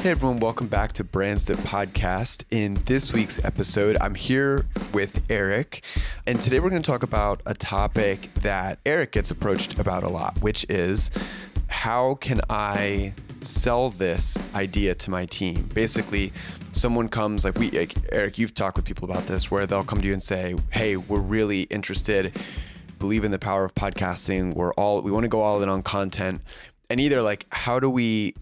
Hey everyone, welcome back to Brands That Podcast. In this week's episode, I'm here with Eric, and today we're going to talk about a topic that Eric gets approached about a lot, which is how can I sell this idea to my team? Basically, someone comes like we like Eric, you've talked with people about this where they'll come to you and say, "Hey, we're really interested believe in the power of podcasting. We're all we want to go all in on content." And either like how do we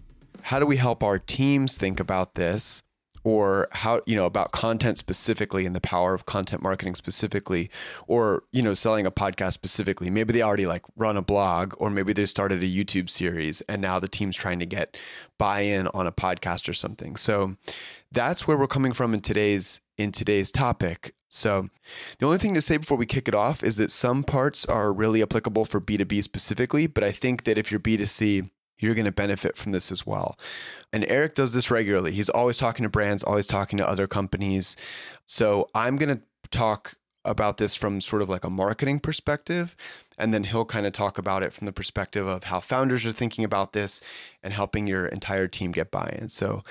how do we help our teams think about this? Or how you know about content specifically and the power of content marketing specifically? Or you know selling a podcast specifically. Maybe they already like run a blog or maybe they started a youtube series and now the team's trying to get buy-in on a podcast or something. So that's where we're coming from in today's in today's topic. So the only thing to say before we kick it off is that some parts are really applicable for b2b specifically but i think that if you're b2c you're going to benefit from this as well. And Eric does this regularly. He's always talking to brands, always talking to other companies. So I'm going to talk about this from sort of like a marketing perspective. And then he'll kind of talk about it from the perspective of how founders are thinking about this and helping your entire team get buy in. So,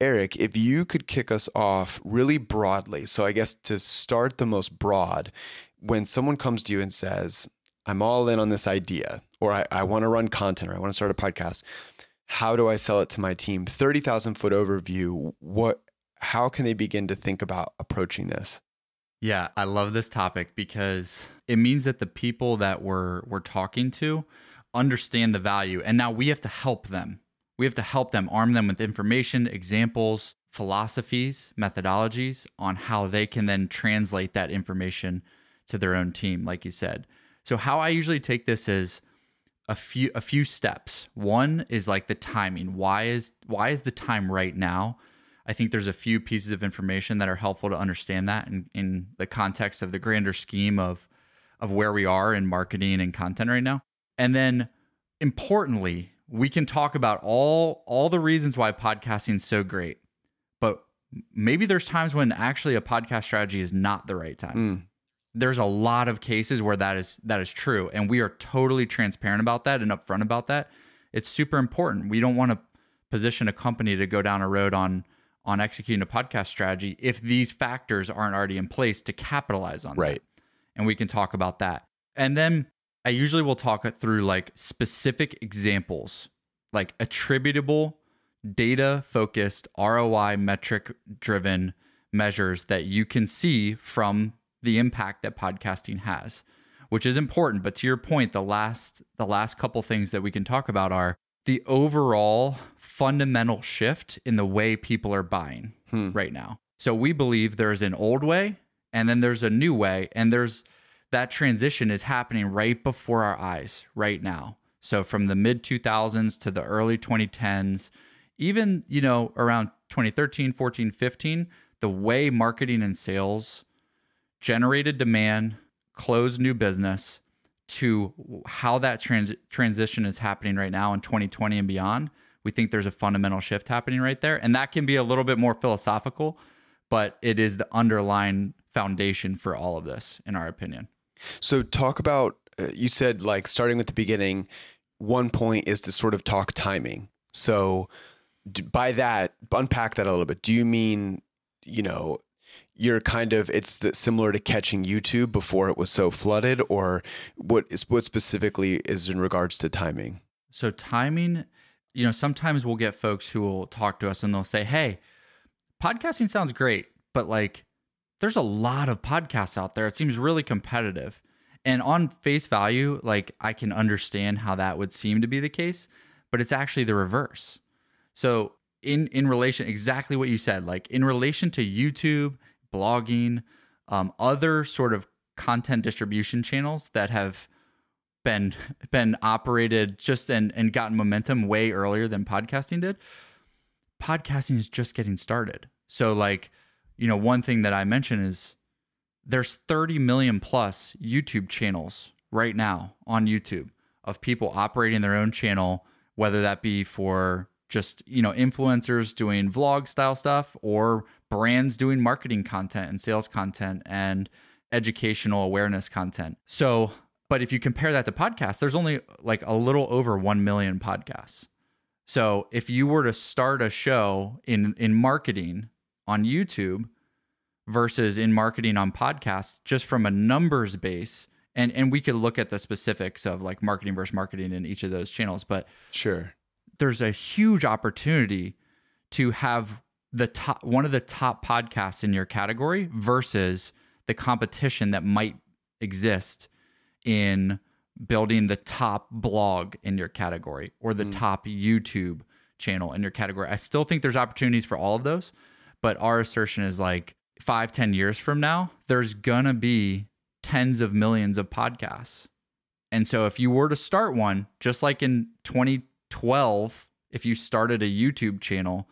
Eric, if you could kick us off really broadly. So, I guess to start the most broad, when someone comes to you and says, I'm all in on this idea, or I, I want to run content, or I want to start a podcast. How do I sell it to my team? 30,000 foot overview. What, how can they begin to think about approaching this? Yeah, I love this topic because it means that the people that we're we're talking to understand the value and now we have to help them. We have to help them, arm them with information, examples, philosophies, methodologies on how they can then translate that information to their own team like you said. So how I usually take this is a few a few steps. One is like the timing. Why is why is the time right now? I think there's a few pieces of information that are helpful to understand that in, in the context of the grander scheme of of where we are in marketing and content right now. And then importantly, we can talk about all all the reasons why podcasting is so great. But maybe there's times when actually a podcast strategy is not the right time. Mm there's a lot of cases where that is that is true and we are totally transparent about that and upfront about that. It's super important. We don't want to position a company to go down a road on on executing a podcast strategy if these factors aren't already in place to capitalize on right. That. and we can talk about that. And then i usually will talk it through like specific examples like attributable data focused roi metric driven measures that you can see from the impact that podcasting has, which is important. But to your point, the last the last couple things that we can talk about are the overall fundamental shift in the way people are buying hmm. right now. So we believe there's an old way and then there's a new way and there's that transition is happening right before our eyes right now. So from the mid 2000s to the early 2010s, even, you know, around 2013, 14, 15, the way marketing and sales generated demand, closed new business to how that trans- transition is happening right now in 2020 and beyond. We think there's a fundamental shift happening right there. And that can be a little bit more philosophical, but it is the underlying foundation for all of this, in our opinion. So, talk about, uh, you said like starting with the beginning, one point is to sort of talk timing. So, by that, unpack that a little bit. Do you mean, you know, you're kind of it's the, similar to catching YouTube before it was so flooded, or what is what specifically is in regards to timing? So timing, you know, sometimes we'll get folks who will talk to us and they'll say, "Hey, podcasting sounds great, but like, there's a lot of podcasts out there. It seems really competitive." And on face value, like I can understand how that would seem to be the case, but it's actually the reverse. So in in relation exactly what you said like in relation to youtube blogging um, other sort of content distribution channels that have been been operated just and and gotten momentum way earlier than podcasting did podcasting is just getting started. So like you know one thing that i mentioned is there's 30 million plus youtube channels right now on youtube of people operating their own channel whether that be for just you know influencers doing vlog style stuff or brands doing marketing content and sales content and educational awareness content so but if you compare that to podcasts there's only like a little over 1 million podcasts So if you were to start a show in in marketing on YouTube versus in marketing on podcasts, just from a numbers base, and and we could look at the specifics of like marketing versus marketing in each of those channels, but Sure. there's a huge opportunity to have the top one of the top podcasts in your category versus the competition that might exist in building the top blog in your category or the mm. top YouTube channel in your category. I still think there's opportunities for all of those, but our assertion is like five, ten years from now, there's gonna be tens of millions of podcasts. And so if you were to start one, just like in 2012, if you started a YouTube channel,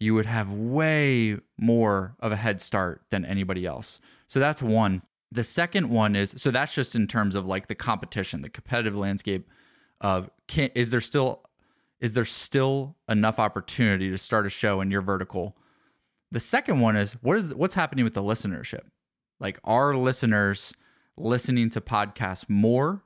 you would have way more of a head start than anybody else. So that's one. The second one is so that's just in terms of like the competition, the competitive landscape of can is there still is there still enough opportunity to start a show in your vertical? The second one is what is what's happening with the listenership? Like are listeners listening to podcasts more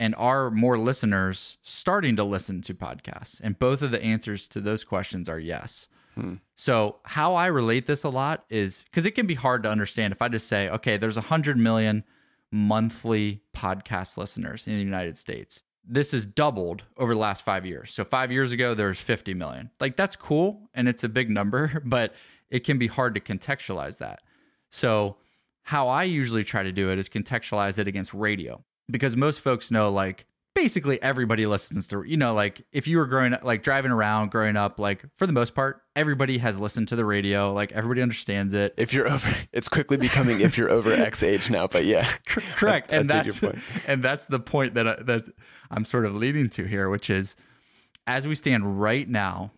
and are more listeners starting to listen to podcasts? And both of the answers to those questions are yes. Hmm. So, how I relate this a lot is because it can be hard to understand if I just say, okay, there's 100 million monthly podcast listeners in the United States. This has doubled over the last five years. So, five years ago, there was 50 million. Like, that's cool and it's a big number, but it can be hard to contextualize that. So, how I usually try to do it is contextualize it against radio because most folks know, like, basically everybody listens to, you know, like if you were growing up, like driving around, growing up, like for the most part, everybody has listened to the radio. Like everybody understands it. If you're over, it's quickly becoming if you're over X age now, but yeah. Correct. That- and that's that's, and that's the point that, I, that I'm sort of leading to here, which is as we stand right now,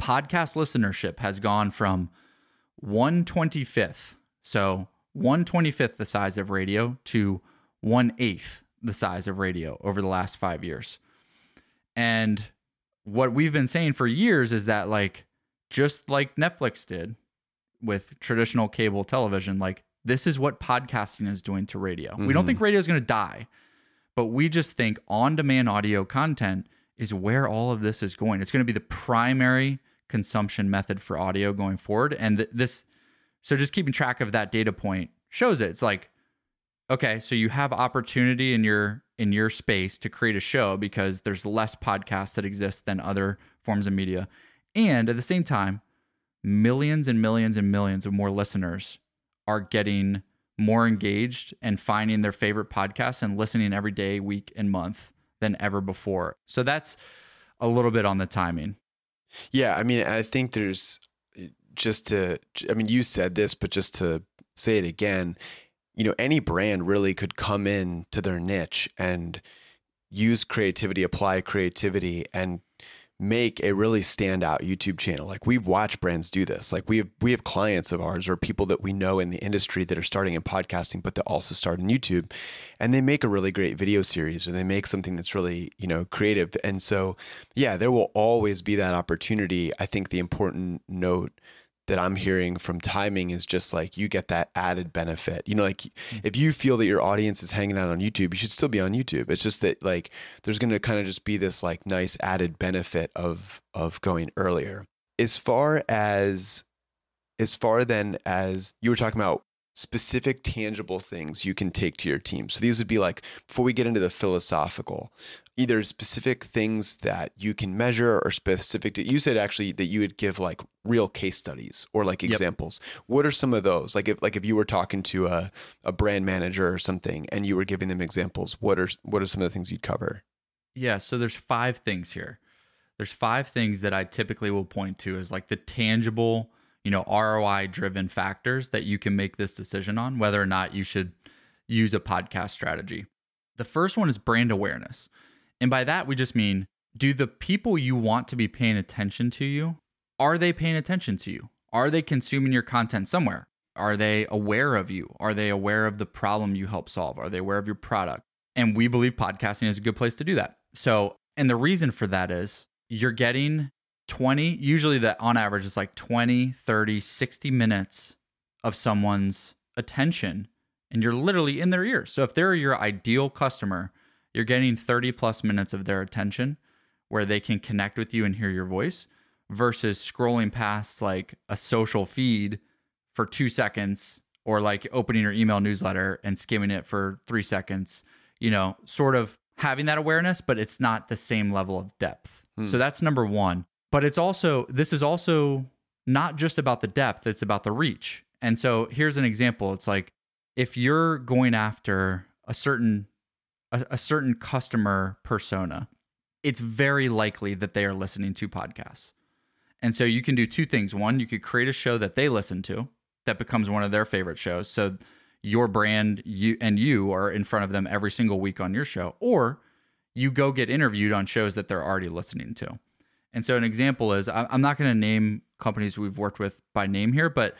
podcast listenership has gone from 125th, so 125th the size of radio, to 1 8th the size of radio over the last five years. And what we've been saying for years is that, like, just like Netflix did with traditional cable television, like, this is what podcasting is doing to radio. We don't think mm-hmm. radio is going to die, but we just think on demand audio content is where all of this is going. It's going to be the primary consumption method for audio going forward. And th- this, so just keeping track of that data point shows it. It's like, okay, so you have opportunity in your in your space to create a show because there's less podcasts that exist than other forms of media. And at the same time, millions and millions and millions of more listeners are getting more engaged and finding their favorite podcasts and listening every day, week, and month than ever before. So that's a little bit on the timing. Yeah, I mean, I think there's eh, just to, I mean, you said this, but just to say it again, you know, any brand really could come in to their niche and use creativity, apply creativity, and make a really standout YouTube channel. Like we've watched brands do this. Like we have we have clients of ours or people that we know in the industry that are starting in podcasting, but that also start in YouTube, and they make a really great video series or they make something that's really you know creative. And so, yeah, there will always be that opportunity. I think the important note that I'm hearing from timing is just like you get that added benefit. You know, like if you feel that your audience is hanging out on YouTube, you should still be on YouTube. It's just that like there's going to kind of just be this like nice added benefit of of going earlier. As far as as far then as you were talking about specific tangible things you can take to your team. So these would be like before we get into the philosophical, either specific things that you can measure or specific to you said actually that you would give like real case studies or like examples. What are some of those? Like if like if you were talking to a, a brand manager or something and you were giving them examples, what are what are some of the things you'd cover? Yeah, so there's five things here. There's five things that I typically will point to as like the tangible, you know, ROI driven factors that you can make this decision on whether or not you should use a podcast strategy. The first one is brand awareness. And by that we just mean do the people you want to be paying attention to you are they paying attention to you? Are they consuming your content somewhere? Are they aware of you? Are they aware of the problem you help solve? Are they aware of your product? And we believe podcasting is a good place to do that. So, and the reason for that is you're getting 20, usually that on average is like 20, 30, 60 minutes of someone's attention and you're literally in their ear. So if they're your ideal customer, you're getting 30 plus minutes of their attention where they can connect with you and hear your voice versus scrolling past like a social feed for two seconds or like opening your email newsletter and skimming it for three seconds, you know, sort of having that awareness, but it's not the same level of depth. Hmm. So that's number one. But it's also, this is also not just about the depth, it's about the reach. And so here's an example. It's like if you're going after a certain a, a certain customer persona, it's very likely that they are listening to podcasts. And so you can do two things. One, you could create a show that they listen to that becomes one of their favorite shows. So your brand you and you are in front of them every single week on your show or you go get interviewed on shows that they're already listening to. And so an example is I'm not going to name companies we've worked with by name here, but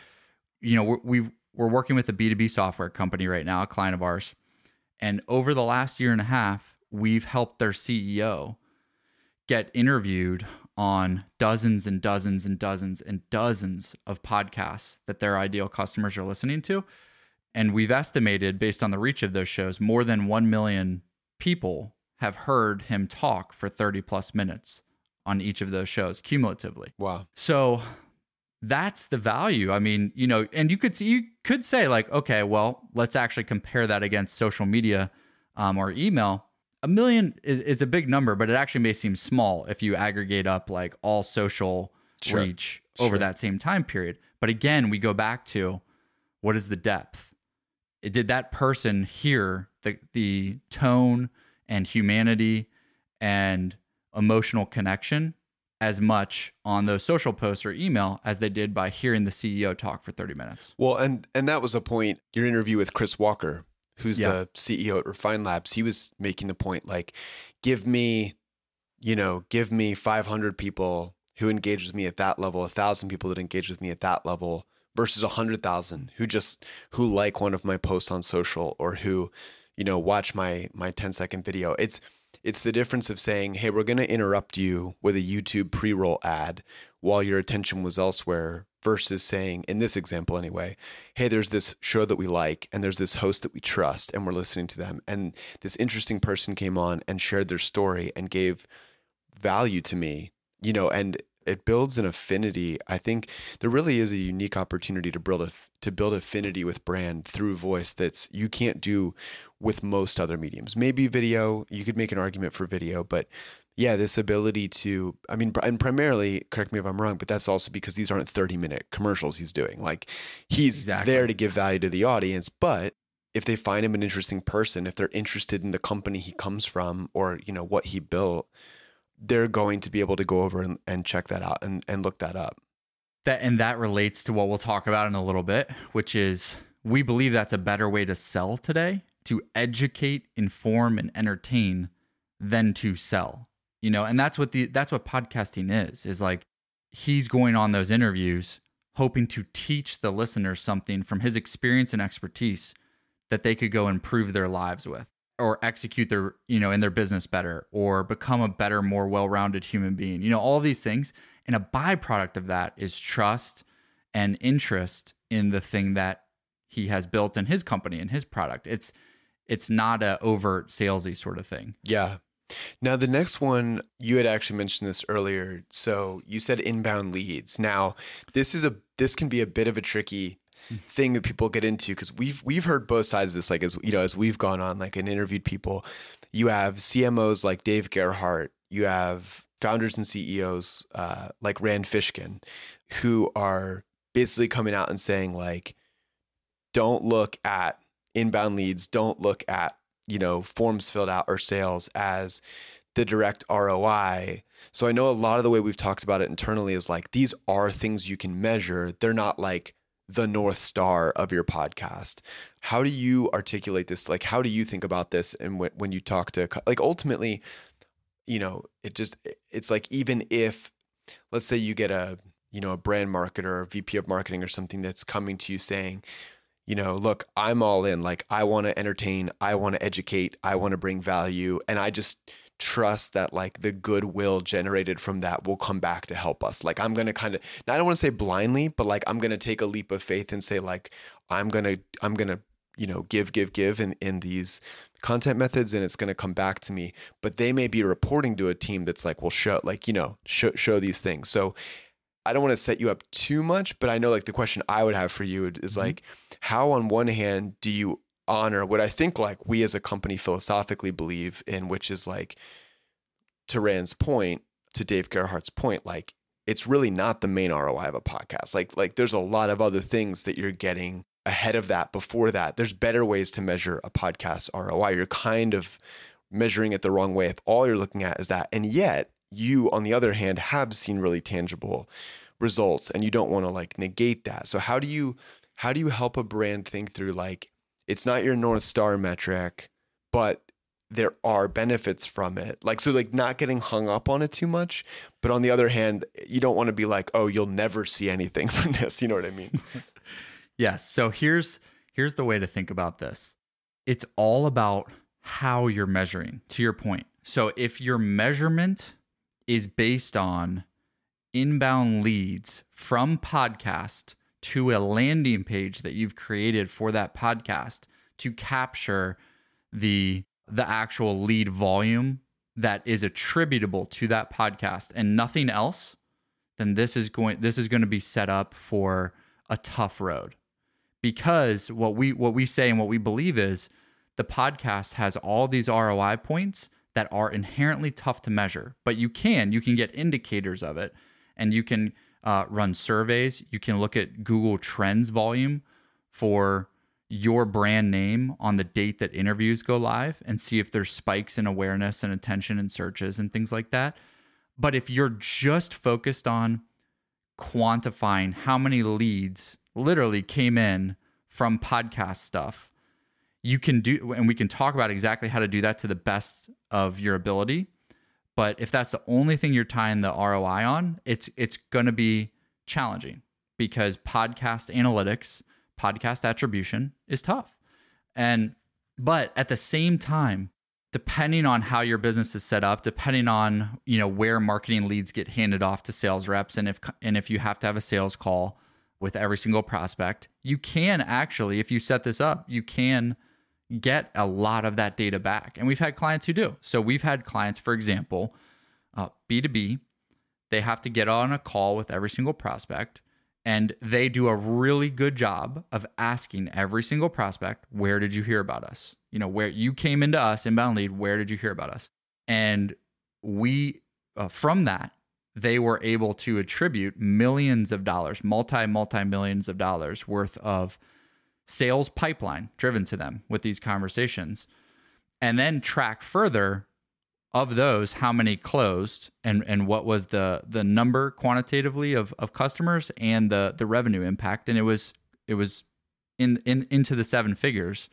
you know, we're, we're working with a B2B software company right now, a client of ours. And over the last year and a half, we've helped their CEO get interviewed on dozens and dozens and dozens and dozens of podcasts that their ideal customers are listening to. And we've estimated, based on the reach of those shows, more than 1 million people have heard him talk for 30 plus minutes on each of those shows cumulatively. Wow. So that's the value. I mean, you know, and you could see, you could say like, okay, well, let's actually compare that against social media um, or email. A million is, is a big number, but it actually may seem small if you aggregate up like all social sure. reach over sure. that same time period. But again, we go back to what is the depth? Did that person hear the the tone and humanity and emotional connection as much on those social posts or email as they did by hearing the CEO talk for 30 minutes. Well, and and that was a point your interview with Chris Walker, who's yeah. the CEO at Refine Labs, he was making the point like give me you know, give me 500 people who engage with me at that level, a 1000 people that engage with me at that level versus 100,000 who just who like one of my posts on social or who you know watch my my 10 second video. It's it's the difference of saying, hey, we're going to interrupt you with a YouTube pre roll ad while your attention was elsewhere, versus saying, in this example anyway, hey, there's this show that we like, and there's this host that we trust, and we're listening to them. And this interesting person came on and shared their story and gave value to me, you know, and it builds an affinity. I think there really is a unique opportunity to build a to build affinity with brand through voice that's you can't do with most other mediums. Maybe video, you could make an argument for video, but yeah, this ability to I mean and primarily, correct me if I'm wrong, but that's also because these aren't 30-minute commercials he's doing. Like he's exactly. there to give value to the audience, but if they find him an interesting person, if they're interested in the company he comes from or, you know, what he built, they're going to be able to go over and, and check that out and, and look that up. That and that relates to what we'll talk about in a little bit, which is we believe that's a better way to sell today, to educate, inform, and entertain than to sell. You know, and that's what the that's what podcasting is, is like he's going on those interviews hoping to teach the listeners something from his experience and expertise that they could go improve their lives with or execute their you know in their business better or become a better more well-rounded human being you know all these things. And a byproduct of that is trust and interest in the thing that he has built in his company and his product. It's it's not a overt salesy sort of thing. Yeah. Now the next one you had actually mentioned this earlier. So you said inbound leads. Now this is a this can be a bit of a tricky thing that people get into because we've we've heard both sides of this. Like as you know, as we've gone on like and interviewed people, you have CMOs like Dave Gerhardt, you have founders and CEOs uh, like Rand Fishkin, who are basically coming out and saying like, don't look at inbound leads, don't look at you know forms filled out or sales as the direct ROI. So I know a lot of the way we've talked about it internally is like these are things you can measure. They're not like the north star of your podcast. How do you articulate this? Like how do you think about this and when, when you talk to like ultimately you know it just it's like even if let's say you get a you know a brand marketer or vp of marketing or something that's coming to you saying you know look i'm all in. Like i want to entertain. I want to educate. I want to bring value. And i just trust that like the goodwill generated from that will come back to help us. Like I'm gonna kind of I don't want to say blindly, but like I'm gonna take a leap of faith and say like I'm gonna I'm gonna you know give give give in in these content methods and it's going to come back to me but they may be reporting to a team that's like well show like you know show, show these things so i don't want to set you up too much but i know like the question i would have for you is mm-hmm. like how on one hand do you honor what i think like we as a company philosophically believe in which is like to rand's point to dave gerhardt's point like it's really not the main roi of a podcast like like there's a lot of other things that you're getting ahead of that, before that. There's better ways to measure a podcast ROI. You're kind of measuring it the wrong way if all you're looking at is that. And yet, you, on the other hand, have seen really tangible results and you don't want to like negate that. So how do you how do you help a brand think through like it's not your north star metric, but there are benefits from it. Like so like not getting hung up on it too much, but on the other hand, you don't want to be like, "Oh, you'll never see anything from this." You know what I mean? Yes. So here's here's the way to think about this. It's all about how you're measuring. To your point. So if your measurement is based on inbound leads from podcast to a landing page that you've created for that podcast to capture the the actual lead volume that is attributable to that podcast and nothing else then this is going this is going to be set up for a tough road. Because what we what we say and what we believe is the podcast has all these ROI points that are inherently tough to measure, but you can you can get indicators of it, and you can uh, run surveys. You can look at Google Trends volume for your brand name on the date that interviews go live and see if there's spikes in awareness and attention and searches and things like that. But if you're just focused on quantifying how many leads literally came in from podcast stuff. You can do, and we can talk about exactly how to do that to the best of your ability. But if that's the only thing you're tying the ROI on, it's it's going to be challenging because podcast analytics, podcast attribution is tough. And but at the same time, depending on how your business is set up, depending on, you know, where marketing leads get handed off to sales reps and if and if you have to have a sales call, with every single prospect. You can actually, if you set this up, you can get a lot of that data back. And we've had clients who do. So we've had clients, for example, uh, B2B, they have to get on a call with every single prospect and they do a really good job of asking every single prospect, where did you hear about us? You know, where you came into us, inbound lead, where did you hear about us? And we, uh, from that, they were able to attribute millions of dollars, multi, multi millions of dollars worth of sales pipeline driven to them with these conversations. And then track further of those how many closed and and what was the the number quantitatively of of customers and the the revenue impact and it was it was in in into the seven figures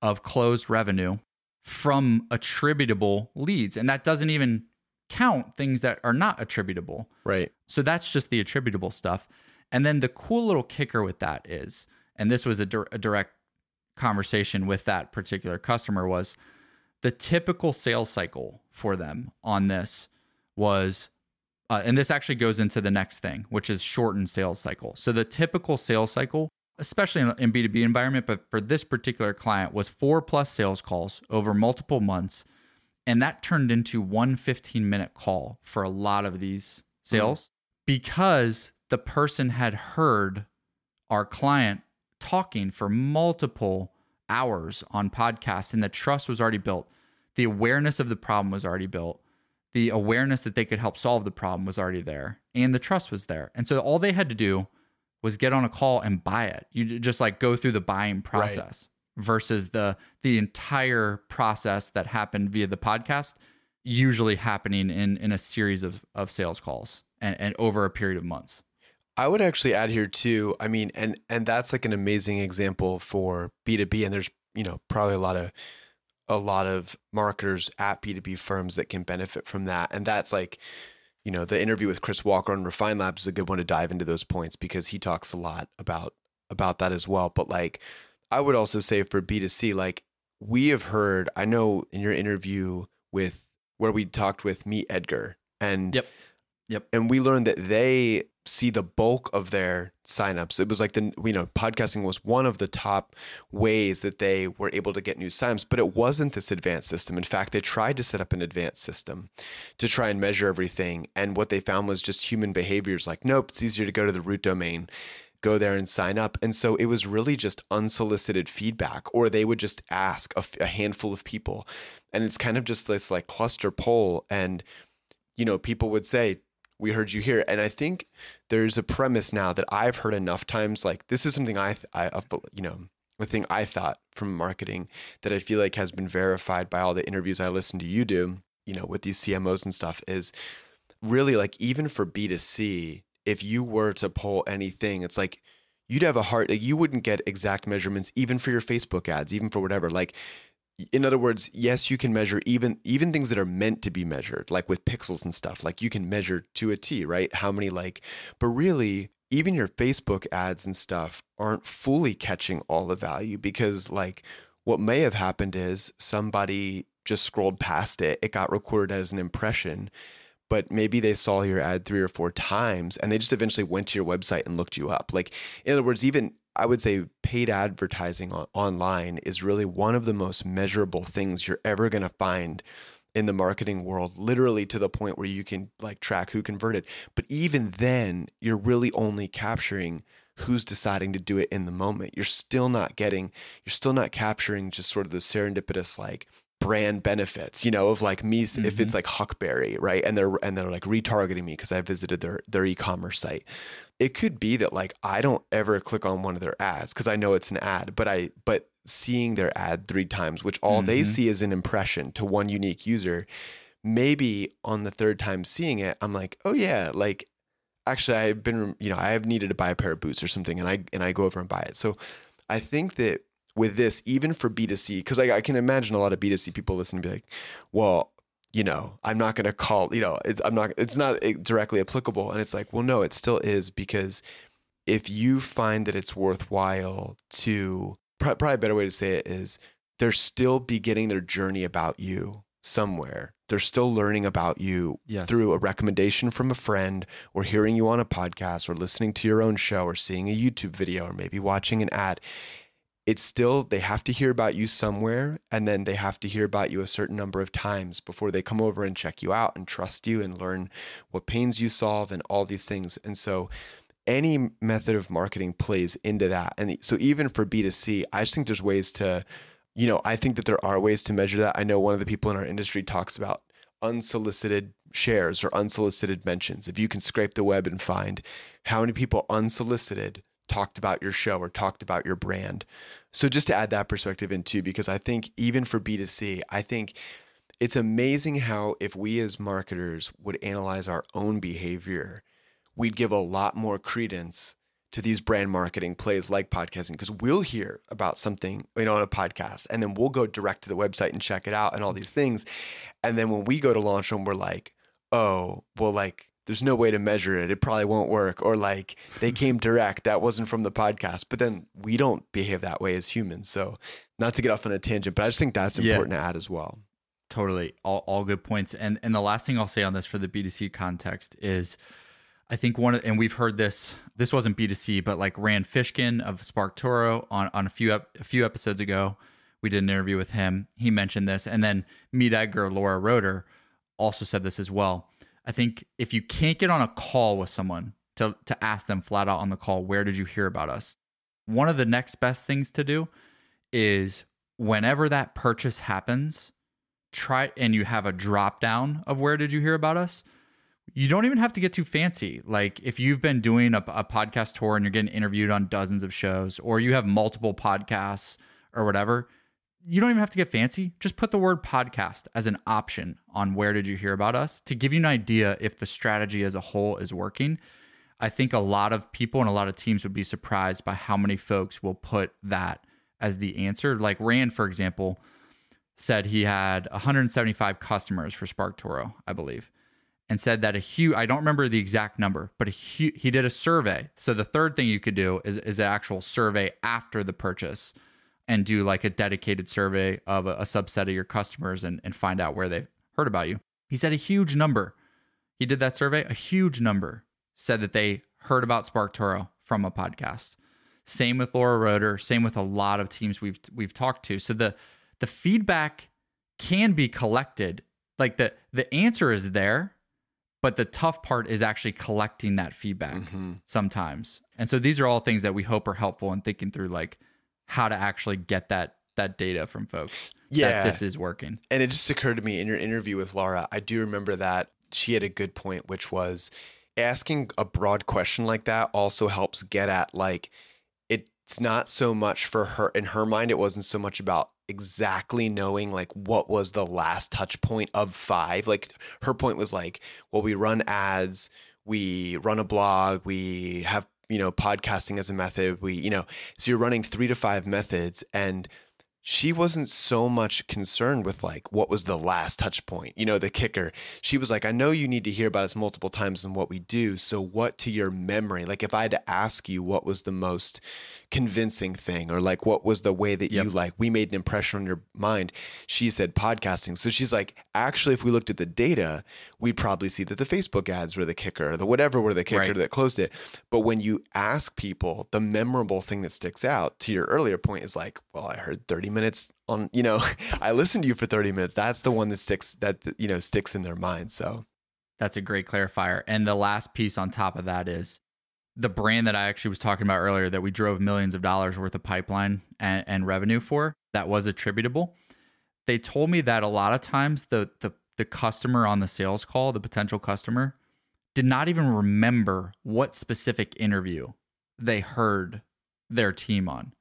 of closed revenue from attributable leads and that doesn't even count things that are not attributable. Right. So that's just the attributable stuff. And then the cool little kicker with that is, and this was a, a direct conversation with that particular customer was the typical sales cycle for them on this was uh, and this actually goes into the next thing which is shortened sales cycle so the typical sales cycle especially in, in b2b environment but for this particular client was four plus sales calls over multiple months and that turned into one 15 minute call for a lot of these sales mm-hmm. because the person had heard our client talking for multiple hours on podcast and the trust was already built. The awareness of the problem was already built. The awareness that they could help solve the problem was already there and the trust was there. And so all they had to do was get on a call and buy it. You just like go through the buying process versus the the entire process that happened via the podcast usually happening in in a series of of sales calls and, and over a period of months I would actually add here too. I mean, and and that's like an amazing example for B two B. And there's you know probably a lot of a lot of marketers at B two B firms that can benefit from that. And that's like, you know, the interview with Chris Walker on Refine Labs is a good one to dive into those points because he talks a lot about about that as well. But like, I would also say for B2C, like we have heard, I know in your interview with where we talked with Meet Edgar and yep. Yep. And we learned that they see the bulk of their signups. It was like the you know podcasting was one of the top ways that they were able to get new signups, but it wasn't this advanced system. In fact, they tried to set up an advanced system to try and measure everything, and what they found was just human behaviors. Like, nope, it's easier to go to the root domain go there and sign up. And so it was really just unsolicited feedback, or they would just ask a, a, handful of people. And it's kind of just this like cluster poll. And, you know, people would say, We heard you here. And I think there's a premise now that I've heard enough times. Like, this is something I, I you know, a thing I thought from marketing that I feel like has been verified by all the interviews I listen to you do, you know, with these CMOs and stuff is really like even for B2C, if you were to pull anything, it's like you'd have a hard like you wouldn't get exact measurements even for your Facebook ads, even for whatever. Like in other words, yes, you can measure even even things that are meant to be measured, like with pixels and stuff. Like you can measure to a T, right? How many like but really even your Facebook ads and stuff aren't fully catching all the value because like what may have happened is somebody just scrolled past it, it got recorded as an impression but maybe they saw your ad three or four times and they just eventually went to your website and looked you up. Like, in other words, even I would say paid advertising on, online is really one of the most measurable things you're ever going to find in the marketing world, literally to the point where you can like track who converted. But even then, you're really only capturing who's deciding to do it in the moment. You're still not getting, you're still not capturing just sort of the serendipitous, like, brand benefits, you know, of like me mm-hmm. if it's mm-hmm. like Huckberry, right? And they're and they're like retargeting me because I visited their their e-commerce site. It could be that like I don't ever click on one of their ads because I know it's an ad, but I but seeing their ad three times, which all mm-hmm. they see is an impression to one unique user, maybe on the third time seeing it, I'm like, oh yeah, like actually I've been you know I have needed to buy a pair of boots or something, and I and I go over and buy it. So I think that with this, even for B2C, because I, I, can imagine a lot of B2C people listen and be like, well, you know, I'm not going to call, you know, it's, I'm not, it's not eh, directly applicable. And it's like, well, no, it still is because if you find that it's worthwhile to, probably a better way to say it is they're still beginning their journey about you somewhere. They're still learning about you yes. through a recommendation from a friend or hearing you on a podcast or listening to your own show or seeing a YouTube video or maybe watching an ad it's still they have to hear about you somewhere and then they have to hear about you a certain number of times before they come over and check you out and trust you and learn what pains you solve and all these things. And so any method of marketing plays into that. And so even for b2c i just think there's ways to you know i think that there are ways to measure that. I know one of the people in our industry talks about unsolicited shares or unsolicited mentions. If you can scrape the web and find how many people unsolicited talked about your show or talked about your brand. So just to add that perspective in too, because I think even for B2C, I think it's amazing how if we as marketers would analyze our own behavior, we'd give a lot more credence to these brand marketing plays like podcasting because we'll hear about something you know on a podcast and then we'll go direct to the website and check it out and all these things and then when we go to launch them we're like oh well like there's no way to measure it. It probably won't work. Or like they came direct. That wasn't from the podcast. But then we don't behave that way as humans. So not to get off on a tangent, but I just think that's important yeah. to add as well. Totally. All, all good points. And and the last thing I'll say on this for the B2C context is I think one of, and we've heard this, this wasn't B2C, but like Rand Fishkin of SparkToro on, on a few, a few episodes ago, we did an interview with him. He mentioned this. And then Meet Edgar, Laura Roeder also said this as well I think if you can't get on a call with someone to, to ask them flat out on the call, where did you hear about us? One of the next best things to do is whenever that purchase happens, try and you have a drop down of where did you hear about us. You don't even have to get too fancy. Like if you've been doing a, a podcast tour and you're getting interviewed on dozens of shows, or you have multiple podcasts or whatever, you don't even have to get fancy. Just put the word podcast as an option on where did you hear about us to give you an idea if the strategy as a whole is working. I think a lot of people and a lot of teams would be surprised by how many folks will put that as the answer. Like Rand, for example, said he had 175 customers for SparkToro, I believe, and said that a huge, I don't remember the exact number, but a hu- he did a survey. So the third thing you could do is, is an actual survey after the purchase and do like a dedicated survey of a, a subset of your customers and, and find out where they've heard about you. He said a huge number. He did that survey, a huge number said that they heard about SparkToro from a podcast. Same with Laura Roeder, same with a lot of teams we've we've talked to. So the the feedback can be collected. Like the the answer is there, but the tough part is actually collecting that feedback mm-hmm. sometimes. And so these are all things that we hope are helpful in thinking through like how to actually get that that data from folks. Yeah, this is working. And it just occurred to me in your interview with Laura, I do remember that she had a good point, which was asking a broad question like that also helps get at like it's not so much for her in her mind. It wasn't so much about exactly knowing like what was the last touch point of five. Like her point was like, well, we run ads, we run a blog, we have you know podcasting as a method. We you know so you're running three to five methods and she wasn't so much concerned with like what was the last touch point you know the kicker. She was like i know you need to hear about us multiple times in what we do so what to your memory? Like if i had to ask you what was the most convincing thing or like what was the way that yep. you like we made an impression on your mind. She said podcasting. So she's like actually if we looked at the data we'd probably see that the facebook ads were the kicker or the whatever were the kicker right. that closed it. But when you ask people the memorable thing that sticks out to your earlier point is like well i heard 30 minutes on you know i listened to you for 30 minutes. That's the one that sticks that you know sticks in their mind. So that's a great clarifier. And the last piece on top of that is the brand that I actually was talking about earlier that we drove millions of dollars worth of pipeline and, and revenue for that was attributable. They told me that a lot of times the, the the customer on the sales call, the potential customer, did not even remember what specific interview they heard their team on.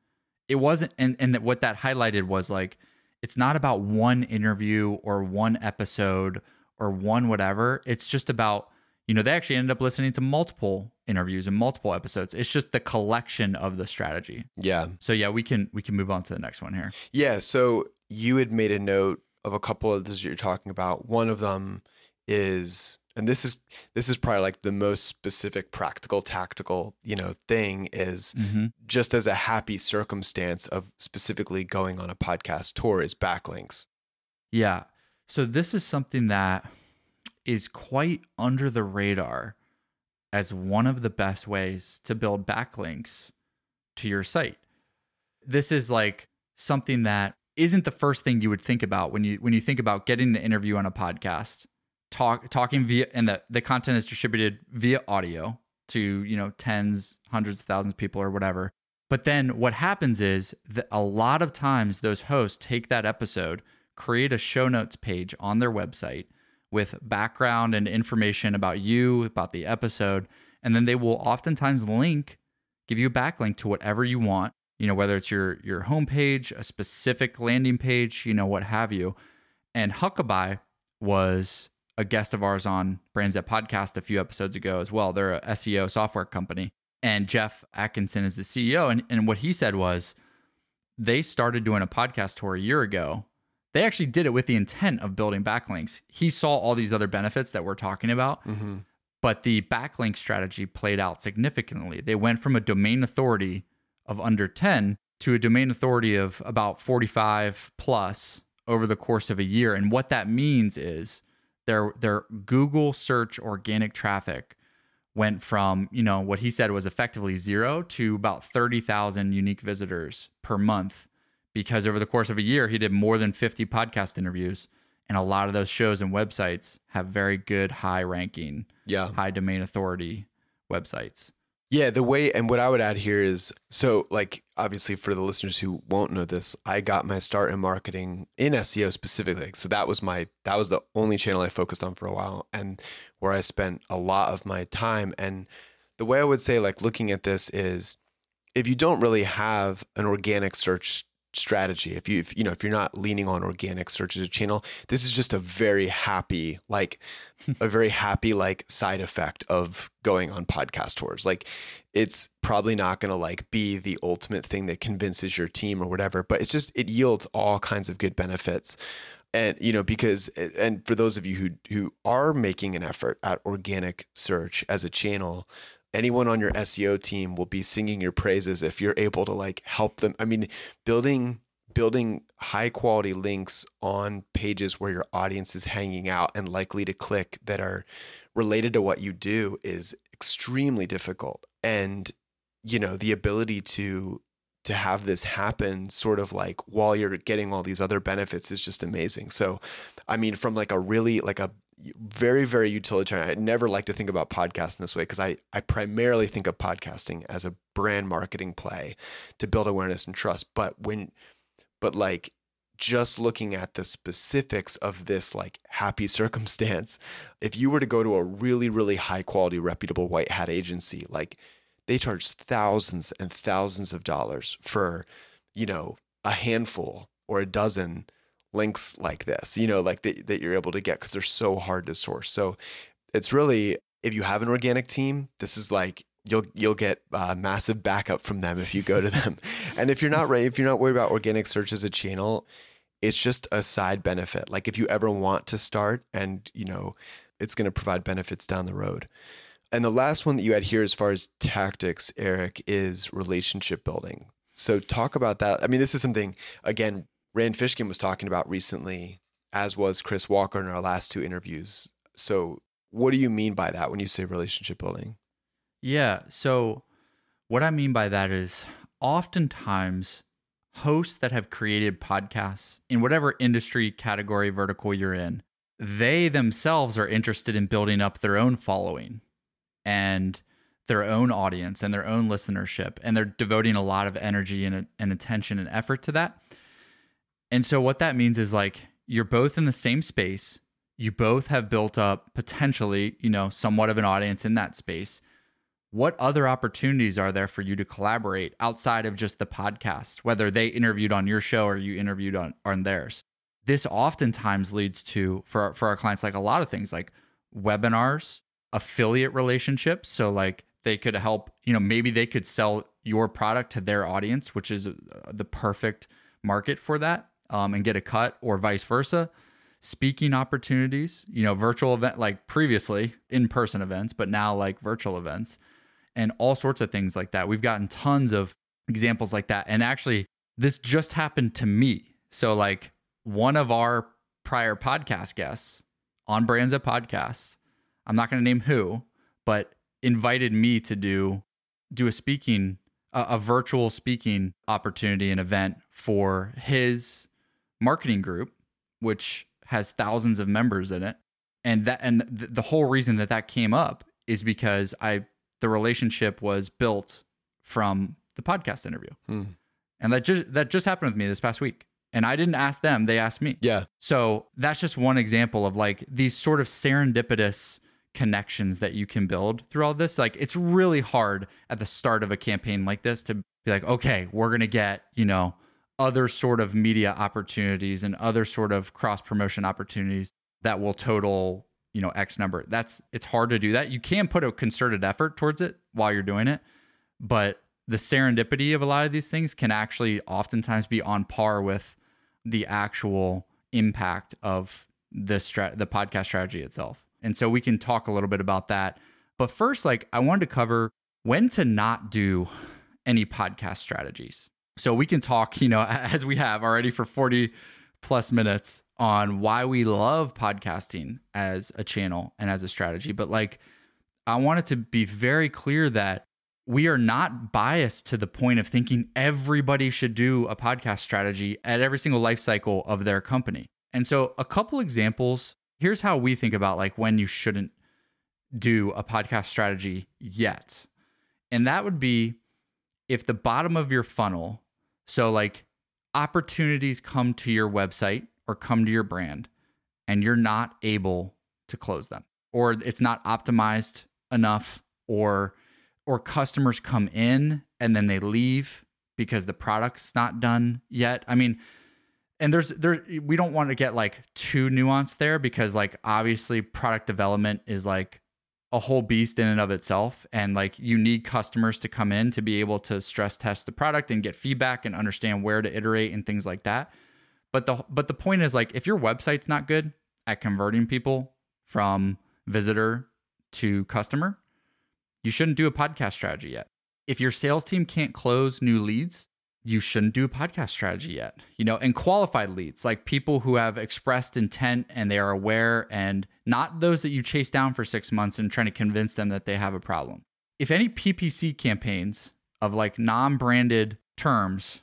It wasn't and, and what that highlighted was like it's not about one interview or one episode or one whatever. It's just about you know, they actually ended up listening to multiple interviews and multiple episodes. It's just the collection of the strategy. Yeah. So yeah, we can we can move on to the next one here. Yeah. So you had made a note of a couple of those you're talking about. One of them is and this is this is probably like the most specific practical tactical you know thing is mm-hmm. just as a happy circumstance of specifically going on a podcast tour is backlinks yeah so this is something that is quite under the radar as one of the best ways to build backlinks to your site. This is like something that isn't the first thing you would think about when you when you think about getting the interview on a podcast. Talk talking via and the, the content is distributed via audio to, you know, tens, hundreds of thousands of people or whatever. But then what happens is that a lot of times those hosts take that episode, create a show notes page on their website, with background and information about you, about the episode. And then they will oftentimes link, give you a backlink to whatever you want, you know, whether it's your your homepage, a specific landing page, you know, what have you. And Huckabuy was a guest of ours on Brands That Podcast a few episodes ago as well. They're a SEO software company. And Jeff Atkinson is the CEO. And, and what he said was they started doing a podcast tour a year ago they actually did it with the intent of building backlinks. He saw all these other benefits that we're talking about, mm-hmm. but the backlink strategy played out significantly. They went from a domain authority of under 10 to a domain authority of about 45 plus over the course of a year. And what that means is their their Google search organic traffic went from, you know, what he said was effectively zero to about 30,000 unique visitors per month because over the course of a year, he did more than 50 podcast interviews. And a lot of those shows and websites have very good, high ranking, yeah. high domain authority websites. Yeah, the way and what I would add here is so like obviously for the listeners who won't know this, I got my start in marketing in SEO specifically. So that was my that was the only channel I focused on for a while and where I spent a lot of my time and the way I would say like looking at this is if you don't really have an organic search strategy. If you if, you know if you're not leaning on organic search as a channel this is just a very happy like a very happy like side effect of going on podcast tours. Like it's probably not going to like be the ultimate thing that convinces your team or whatever but it's just it yields all kinds of good benefits. And you know because and for those of you who who are making an effort at organic search as a channel anyone on your SEO team will be singing your praises if you're able to like help them. I mean, building building high quality links on pages where your audience is hanging out and likely to click that are related to what you do is extremely difficult. And, you know, the ability to to have this happen sort of like while you're getting all these other benefits is just amazing. So, I mean, from like a really like a very very utilitarian. I never like to think about podcasting this way because I I primarily think of podcasting as a brand marketing play to build awareness and trust. But when but like just looking at the specifics of this like happy circumstance, if you were to go to a really really high quality reputable white hat agency, like they charge thousands and thousands of dollars for, you know, a handful or a dozen links like this, you know, like that, that you're able to get because they're so hard to source. So it's really, if you have an organic team, this is like you'll you'll get uh, massive backup from them if you go to them. and if you're not right, if you're not worried about organic search as a channel, it's just a side benefit. Like if you ever want to start, and you know, it's going to provide benefits down the road. And the last one that you had here, as far as tactics, Eric, is relationship building. So talk about that. I mean, this is something again Rand Fishkin was talking about recently, as was Chris Walker in our last two interviews. So, what do you mean by that when you say relationship building? Yeah. So, what I mean by that is oftentimes hosts that have created podcasts in whatever industry category vertical you're in, they themselves are interested in building up their own following and their own audience and their own listenership. And they're devoting a lot of energy and, and attention and effort to that. And so what that means is like you're both in the same space. You both have built up potentially, you know, somewhat of an audience in that space. What other opportunities are there for you to collaborate outside of just the podcast, whether they interviewed on your show or you interviewed on, on theirs? This oftentimes leads to for for our clients like a lot of things like webinars, affiliate relationships. So like they could help, you know, maybe they could sell your product to their audience, which is uh, the perfect market for that um, and get a cut or vice versa. Speaking opportunities you know virtual event like previously in-person events but now like virtual events and all sorts of things like that. We've gotten tons of examples like that. And actually this just happened to me. So like one of our prior podcast guests on Brands That Podcasts i'm not going to name who but invited me to do do a speaking a, a virtual speaking opportunity and event for his marketing group, which has thousands of members in it. And that and th- the whole reason that that came up is because I the relationship was built from the podcast interview. Hmm. And that just that just happened with me this past week. And I didn't ask them, they asked me. Yeah. So that's just one example of like these sort of serendipitous connections that you can build through all this. Like it's really hard at the start of a campaign like this to be like, okay, we're gonna get, you know, other sort of media opportunities and other sort of cross promotion opportunities that will total you know x number. That's it's hard to do that. You can put a concerted effort towards it while you're doing it but the serendipity of a lot of these things can actually oftentimes be on par with the actual impact of the strat the podcast strategy itself. And so we can talk a little bit about that. But first like i wanted to cover when to not do any podcast strategies so we can talk, you know, as we have already for 40 plus minutes on why we love podcasting as a channel and as a strategy. But like, I wanted to be very clear that we are not biased to the point of thinking everybody should do a podcast strategy at every single life cycle of their company. And so, a couple examples here's how we think about like when you shouldn't do a podcast strategy yet. And that would be if the bottom of your funnel so, like, opportunities come to your website or come to your brand, and you're not able to close them, or it's not optimized enough, or or customers come in and then they leave because the product's not done yet. I mean, and there's there we don't want to get like too nuanced there because like obviously product development is like a whole beast in and of itself and like you need customers to come in to be able to stress test the product and get feedback and understand where to iterate and things like that. But the but the point is like if your website's not good at converting people from visitor to customer you shouldn't do a podcast strategy yet. If your sales team can't close new leads you shouldn't do a podcast strategy yet. You know, and qualified leads, like people who have expressed intent and they are aware and not those that you chase down for 6 months and trying to convince them that they have a problem. If any PPC campaigns of like non-branded terms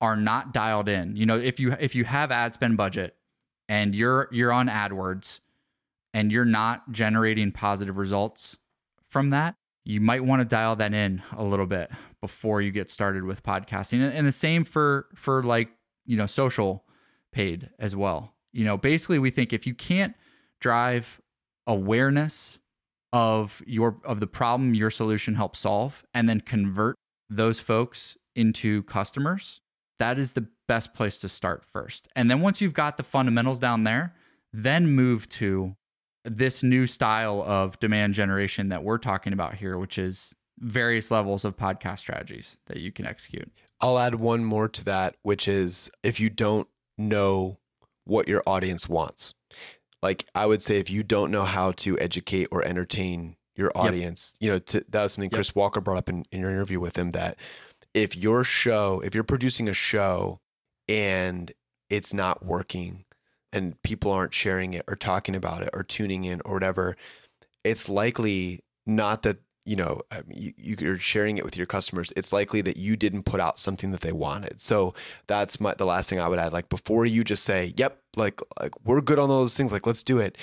are not dialed in, you know, if you if you have ad spend budget and you're you're on AdWords and you're not generating positive results from that, you might want to dial that in a little bit before you get started with podcasting. And the same for for like, you know, social paid as well. You know, basically we think if you can't drive awareness of your of the problem your solution helps solve and then convert those folks into customers, that is the best place to start first. And then once you've got the fundamentals down there, then move to this new style of demand generation that we're talking about here, which is various levels of podcast strategies that you can execute. I'll add one more to that, which is if you don't know what your audience wants. Like I would say, if you don't know how to educate or entertain your audience, yep. you know, to, that was something yep. Chris Walker brought up in, in your interview with him that if your show, if you're producing a show and it's not working, and people aren't sharing it or talking about it or tuning in or whatever, it's likely not that you know you, you're sharing it with your customers. It's likely that you didn't put out something that they wanted. So that's my the last thing I would add. Like before you just say, "Yep, like like we're good on those things. Like let's do it."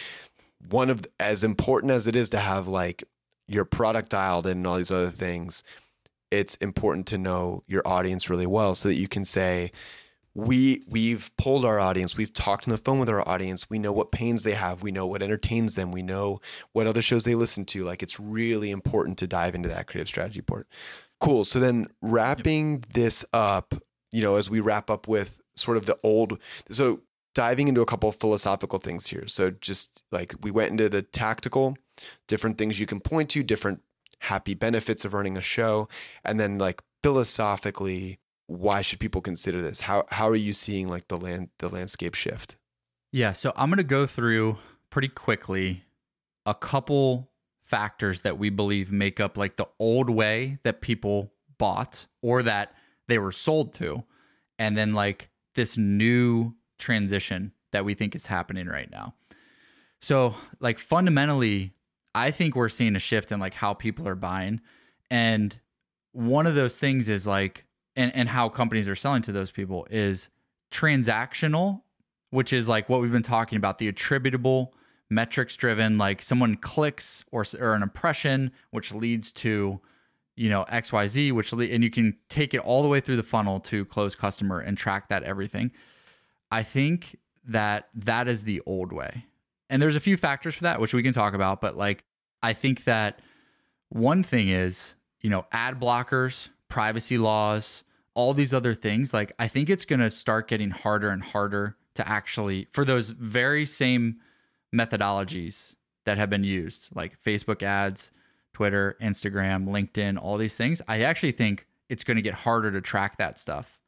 One of as important as it is to have like your product dialed in and all these other things, it's important to know your audience really well so that you can say we we've pulled our audience we've talked on the phone with our audience we know what pains they have we know what entertains them we know what other shows they listen to like it's really important to dive into that creative strategy part cool so then wrapping yep. this up you know as we wrap up with sort of the old so diving into a couple philosophical things here so just like we went into the tactical different things you can point to different happy benefits of running a show and then like philosophically why should people consider this? How how are you seeing like the land the landscape shift? Yeah, so I'm going to go through pretty quickly a couple factors that we believe make up like the old way that people bought or that they were sold to and then like this new transition that we think is happening right now. So, like fundamentally, I think we're seeing a shift in like how people are buying and one of those things is like and, and how companies are selling to those people is transactional, which is like what we've been talking about, the attributable, metrics driven, like someone clicks or, or an impression, which leads to, you know, XYZ, which, and you can take it all the way through the funnel to close customer and track that everything. I think that that is the old way. And there's a few factors for that, which we can talk about. But like, I think that one thing is, you know, ad blockers, privacy laws, all these other things, like I think it's going to start getting harder and harder to actually for those very same methodologies that have been used, like Facebook ads, Twitter, Instagram, LinkedIn, all these things. I actually think it's going to get harder to track that stuff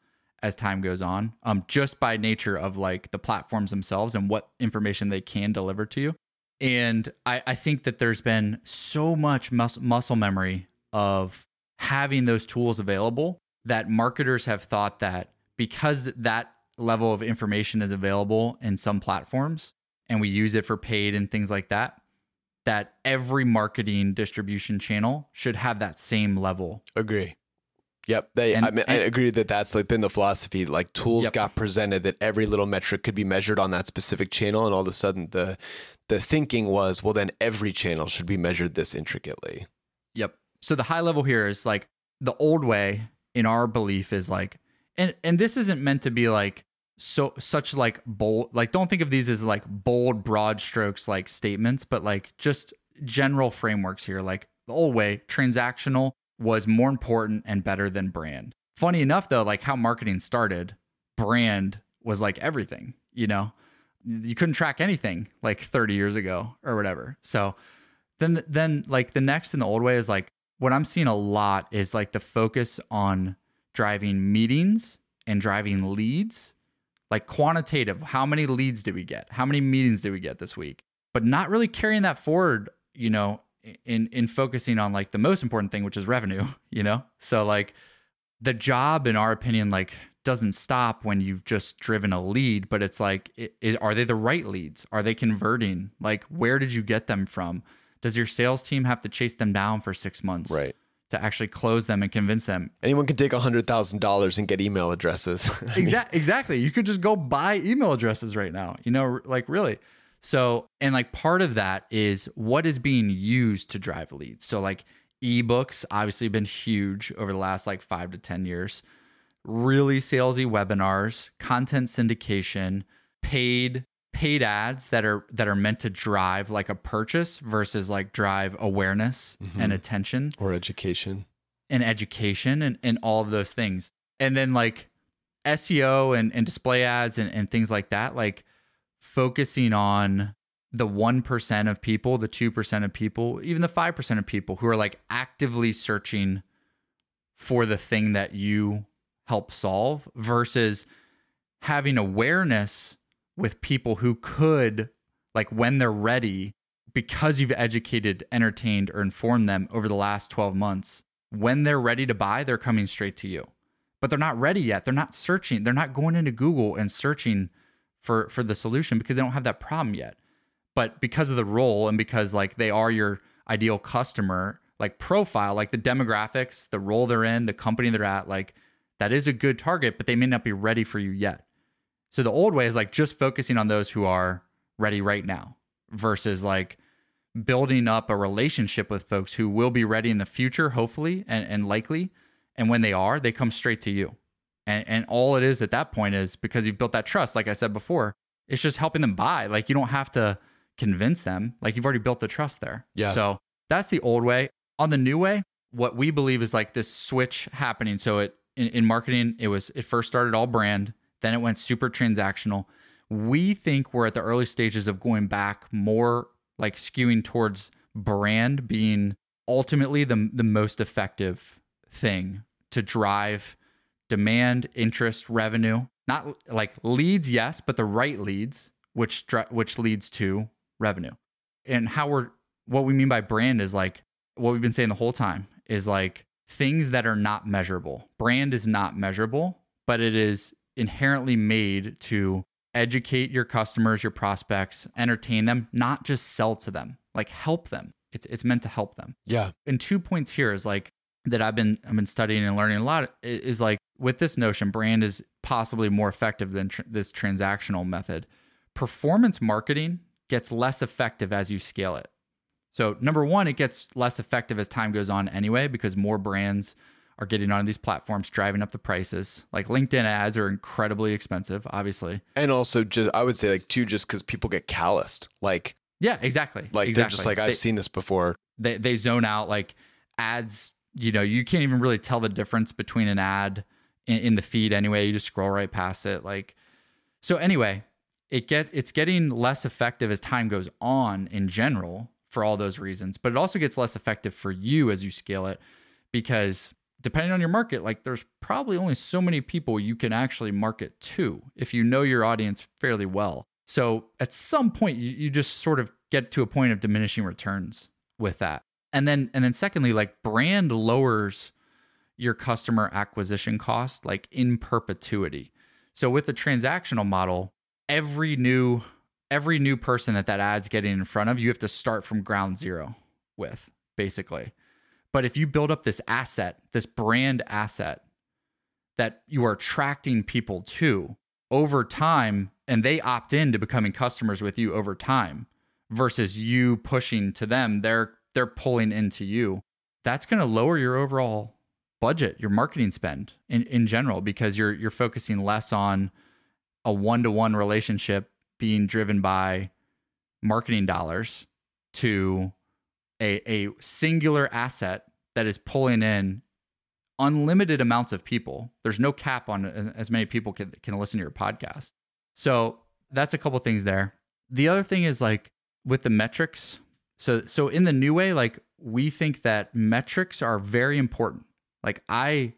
as time goes on, um, just by nature of like the platforms themselves and what information they can deliver to you. And I, I think that there's been so much mus- muscle memory of having those tools available that marketers have thought that because that level of information is available in some platforms and we use it for paid and things like that that every marketing distribution channel should have that same level agree Yep, they. And, I mean, and, I agree that that's like been the philosophy. Like tools yep. got presented that every little metric could be measured on that specific channel, and all of a sudden the the thinking was, well, then every channel should be measured this intricately. Yep. So the high level here is like the old way in our belief is like and and this isn't meant to be like so such like bold like don't think of these as like bold broad strokes like statements but like just general frameworks here. Like the old way transactional was more important and better than brand. Funny enough though like how marketing started brand was like everything you know? You couldn't track anything like 30 years ago or whatever. So then then like the next in the old way is like what I'm seeing a lot is like the focus on driving meetings and driving leads, like quantitative. How many leads did we get? How many meetings did we get this week? But not really carrying that forward, you know, in in focusing on like the most important thing, which is revenue, you know? So like the job in our opinion like doesn't stop when you've just driven a lead, but it's like, is, are they the right leads? Are they converting? Like, where did you get them from? Does your sales team have to chase them down for six months? Right. To actually close them and convince them. Anyone can take $100,000 and get email addresses. exactly. Exactly. You could just go buy email addresses right now, you know, like really. So, and like part of that is what is being used to drive leads. So, like ebooks, obviously, been huge over the last like five to 10 years really salesy webinars, content syndication, paid paid ads that are that are meant to drive like a purchase versus like drive awareness mm-hmm. and attention. Or education. And education and, and all of those things. And then like seo and, and display ads and, and things like that like focusing on the 1% of people the 2% of people even the 5% of people who are like actively searching for the thing that you help solve versus having awareness with people who could like when they're ready because you've educated entertained or informed them over the last 12 months when they're ready to buy they're coming straight to you. But they're not ready yet. They're not searching. They're not going into google and searching for for the solution because they don't have that problem yet. But because of the role and because like they are your ideal customer like profile like the demographics the role they're in the company they're at like that is a good target, but they may not be ready for you yet. So the old way is like just focusing on those who are ready right now versus like building up a relationship with folks who will be ready in the future, hopefully and, and likely. And when they are, they come straight to you. And, and all it is at that point is because you've built that trust, like I said before, it's just helping them buy. Like you don't have to convince them, like you've already built the trust there. Yeah. So that's the old way. On the new way, what we believe is like this switch happening. So it in, in marketing, it was it first started all brand, then it went super transactional. We think we're at the early stages of going back more like skewing towards brand being ultimately the the most effective thing to drive demand, interest, revenue. Not like leads, yes, but the right leads, which which leads to revenue. And how we're what we mean by brand is like what we've been saying the whole time is like things that are not measurable. Brand is not measurable, but it is inherently made to educate your customers, your prospects, entertain them, not just sell to them, like help them. It's it's meant to help them. Yeah. And two points here is like that I've been I've been studying and learning a lot is like with this notion brand is possibly more effective than tr- this transactional method. Performance marketing gets less effective as you scale it. So, number one, it gets less effective as time goes on anyway, because more brands are getting on these platforms, driving up the prices. Like LinkedIn ads are incredibly expensive, obviously. And also, just I would say, like, too, just because people get calloused. Like, yeah, exactly. Like, exactly. they're just like, I've they, seen this before. They, they zone out. Like, ads, you know, you can't even really tell the difference between an ad in, in the feed anyway. You just scroll right past it. Like, so anyway, it get it's getting less effective as time goes on in general for all those reasons. But it also gets less effective for you as you scale it because depending on your market, like there's probably only so many people you can actually market to if you know your audience fairly well. So at some point you, you just sort of get to a point of diminishing returns with that. And then and then secondly, like brand lowers your customer acquisition cost like in perpetuity. So with the transactional model, every new every new person that that ad's getting in front of, you have to start from ground zero with, basically. But if you build up this asset, this brand asset that you are attracting people to over time, and they opt in to becoming customers with you over time versus you pushing to them, they're they're pulling into you. That's going to lower your overall budget, your marketing spend in, in general, because you're you're focusing less on a one-to-one relationship being driven by marketing dollars to a, a singular asset that is pulling in unlimited amounts of people. There's no cap on as many people can, can listen to your podcast. So that's a couple things there. The other thing is like with the metrics. So so in the new way, like we think that metrics are very important. Like I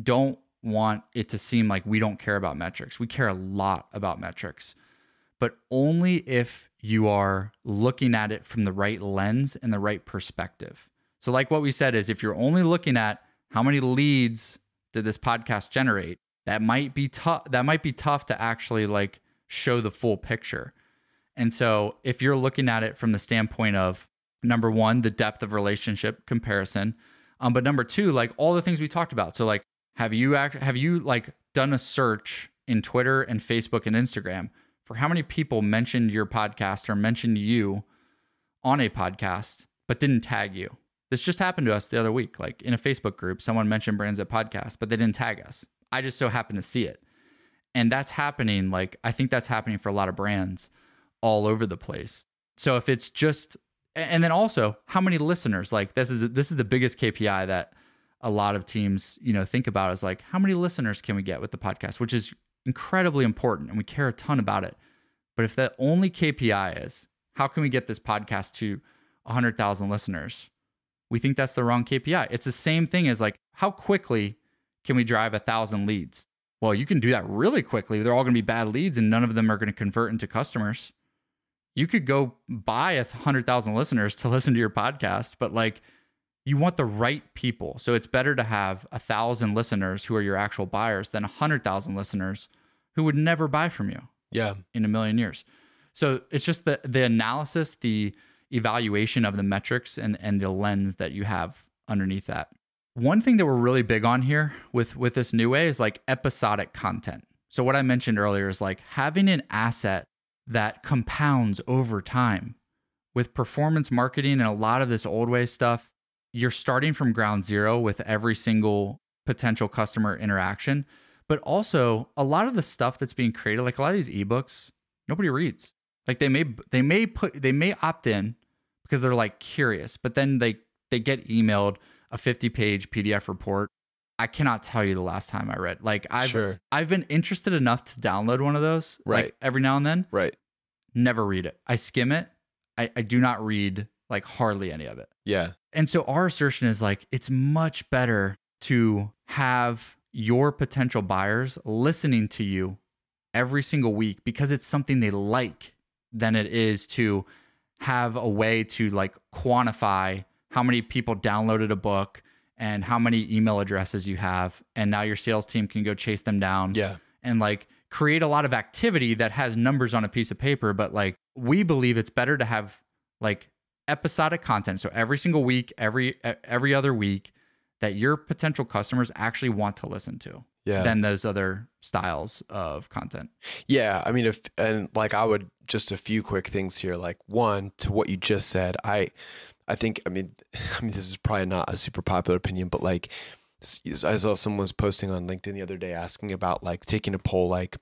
don't want it to seem like we don't care about metrics. We care a lot about metrics but only if you are looking at it from the right lens and the right perspective. So, like what we said, is if you're only looking at how many leads did this podcast generate? That might be tough. That might be tough to actually like show the full picture. And so if you're looking at it from the standpoint of number one, the depth of relationship comparison, um, but number two, like all the things we talked about. So like, have you act have you like done a search in Twitter and Facebook and Instagram for how many people mentioned your podcast or mentioned you on a podcast but didn't tag you? This just happened to us the other week. Like in a Facebook group, someone mentioned Brands That Podcast, but they didn't tag us. I just so happened to see it. And that's happening. Like, I think that's happening for a lot of brands all over the place. So if it's just, and then also how many listeners, like this is, this is the biggest KPI that a lot of teams, you know, think about is like, how many listeners can we get with the podcast, which is incredibly important. And we care a ton about it. But if the only KPI is how can we get this podcast to 100,000 listeners? We think that's the wrong KPI. It's the same thing as like, how quickly can we drive a thousand leads? Well, you can do that really quickly. They're all going to be bad leads and none of them are going to convert into customers. You could go buy a hundred thousand listeners to listen to your podcast, but like you want the right people. So it's better to have a thousand listeners who are your actual buyers than a hundred thousand listeners who would never buy from you. Yeah. In a million years. So it's just the the analysis, the evaluation of the metrics and and the lens that you have underneath that. One thing that we're really big on here with with this new way is like episodic content. So what I mentioned earlier is like having an asset that compounds over time. With performance marketing and a lot of this old way stuff, you're starting from ground zero with every single potential customer interaction. But also a lot of the stuff that's being created, like a lot of these ebooks, nobody reads. Like they may they may put they may opt in because they're like curious, but then they they get emailed a 50 page PDF report. I cannot tell you the last time I read. Like I've Sure. I've been interested enough to download one of those, Right. Like every now and then. Right. Never read it. I skim it. I, I do not read like hardly any of it. Yeah. And so our assertion is like it's much better to have your potential buyers listening to you every single week because it's something they like than it is to have a way to like quantify how many people downloaded a book and how many email addresses you have and now your sales team can go chase them down Yeah. and like create a lot of activity that has numbers on a piece of paper but like we believe it's better to have like episodic content so every single week every every other week that your potential customers actually want to listen to Yeah. than those other styles of content Yeah, I mean, if and like I would just a few quick things here. Like one to what you just said, I, I think I mean, I mean this is probably not a super popular opinion, but like I saw someone was posting on LinkedIn the other day asking about like taking a poll like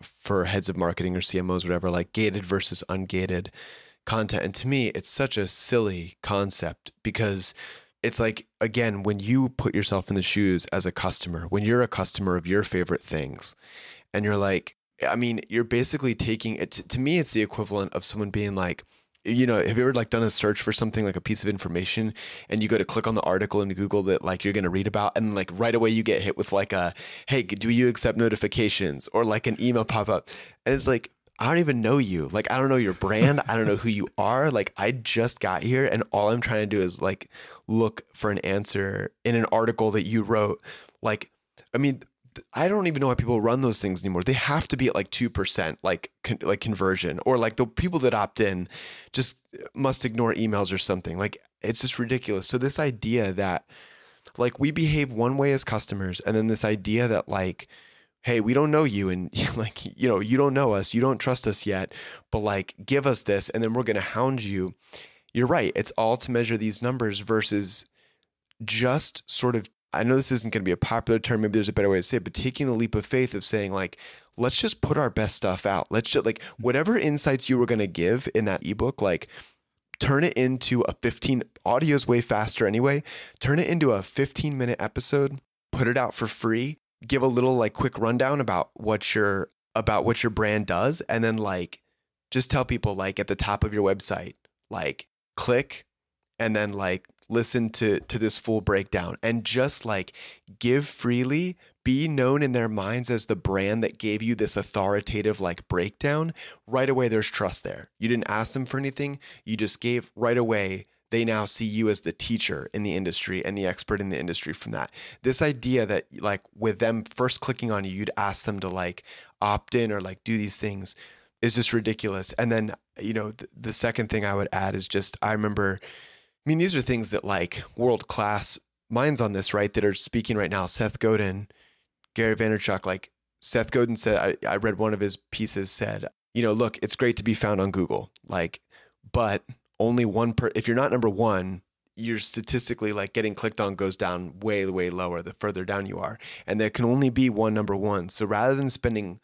for heads of marketing or CMOs, whatever, like gated versus ungated content. And to me, it's such a silly concept because it's like again when you put yourself in the shoes as a customer when you're a customer of your favorite things and you're like i mean you're basically taking it to me it's the equivalent of someone being like you know have you ever like done a search for something like a piece of information and you go to click on the article in google that like you're going to read about and like right away you get hit with like a hey do you accept notifications or like an email pop up and it's like I don't even know you. Like, I don't know your brand. I don't know who you are. Like, I just got here and all I'm trying to do is like look for an answer in an article that you wrote. Like, I mean, I don't even know why people run those things anymore. They have to be at like 2% like con- like conversion or like the people that opt in just uh, must ignore emails or something. Like, it's just ridiculous. So this idea that like we behave one way as customers and then this idea that like hey we don't know you and like you know you don't know us you don't trust us yet but like give us this and then we're going to hound you. You're right it's all to measure these numbers versus just sort of i know this isn't going to be a popular term maybe there's a better way to say it but taking the leap of faith of saying like let's just put our best stuff out. Let's just like mm-hmm. whatever insights you were going to give in that ebook like turn it into a 15 audio's way faster anyway turn it into a 15 minute episode put it out for free give a little like quick rundown about what your about what your brand does and then like just tell people like at the top of your website like click and then like listen to to this full breakdown. And just like give freely be known in their minds as the brand that gave you this authoritative like breakdown. Right away there's trust there. You didn't ask them for anything. You just gave right away they now see you as the teacher in the industry and the expert in the industry from that. This idea that like with them first clicking on you, you'd ask them to like opt in or like do these things is just ridiculous. And then, you know, th- the second thing I would add is just I remember I mean, these are things that like world class minds on this, right? That are speaking right now. Seth Godin, Gary Vaynerchuk, like Seth Godin said, I, I read one of his pieces said, you know, look, it's great to be found on Google, like, but only one per, if you're not number one, you're statistically like getting clicked on goes down way, way lower the further down you are. And there can only be one number one. So rather than spending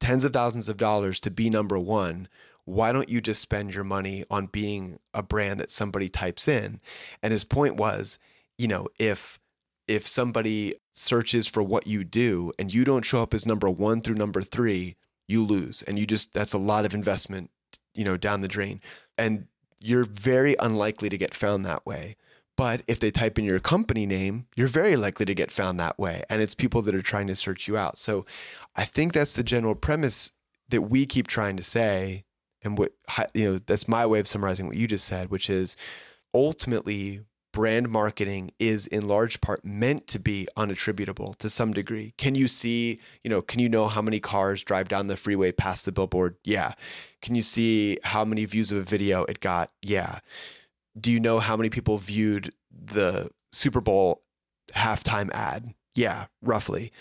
tens of thousands of dollars to be number one, why don't you just spend your money on being a brand that somebody types in? And his point was, you know, if if somebody searches for what you do and you don't show up as number 1 through number 3, you lose and you just that's a lot of investment, you know, down the drain. And you're very unlikely to get found that way. But if they type in your company name, you're very likely to get found that way. And it's people that are trying to search you out. So I think that's the general premise that we keep trying to say and what you know that's my way of summarizing what you just said which is ultimately brand marketing is in large part meant to be unattributable to some degree. Can you see you know can you know how many cars drive down the freeway past the billboard? Yeah. Can you see how many views of a video it got? Yeah. Do you know how many people viewed the super bowl halftime ad? Yeah roughly.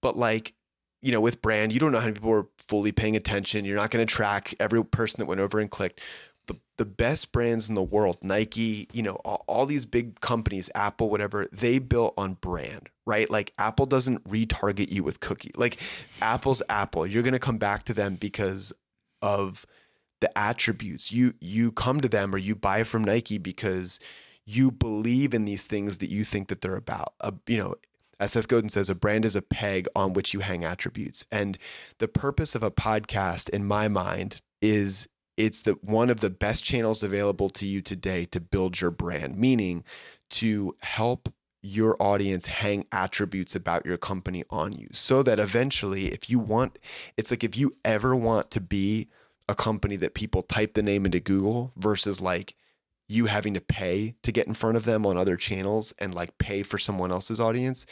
But like you know, with brand, you don't know how many people are fully paying attention. You're not going to track every person that went over and clicked. The, the best brands in the world, Nike, you know, all, all these big companies, Apple, whatever, they built on brand, right? Like Apple doesn't retarget you with cookie. Like Apple's Apple. You're going to come back to them because of the attributes. You you come to them or you buy from Nike because you believe in these things that you think that they're about. Uh, you know, as Seth Godin says, a brand is a peg on which you hang attributes. And the purpose of a podcast, in my mind, is it's the one of the best channels available to you today to build your brand, meaning to help your audience hang attributes about your company on you so that eventually if you want it's like if you ever want to be a company that people type the name into Google versus like you having to pay to get in front of them on other channels and like pay for someone else's audience,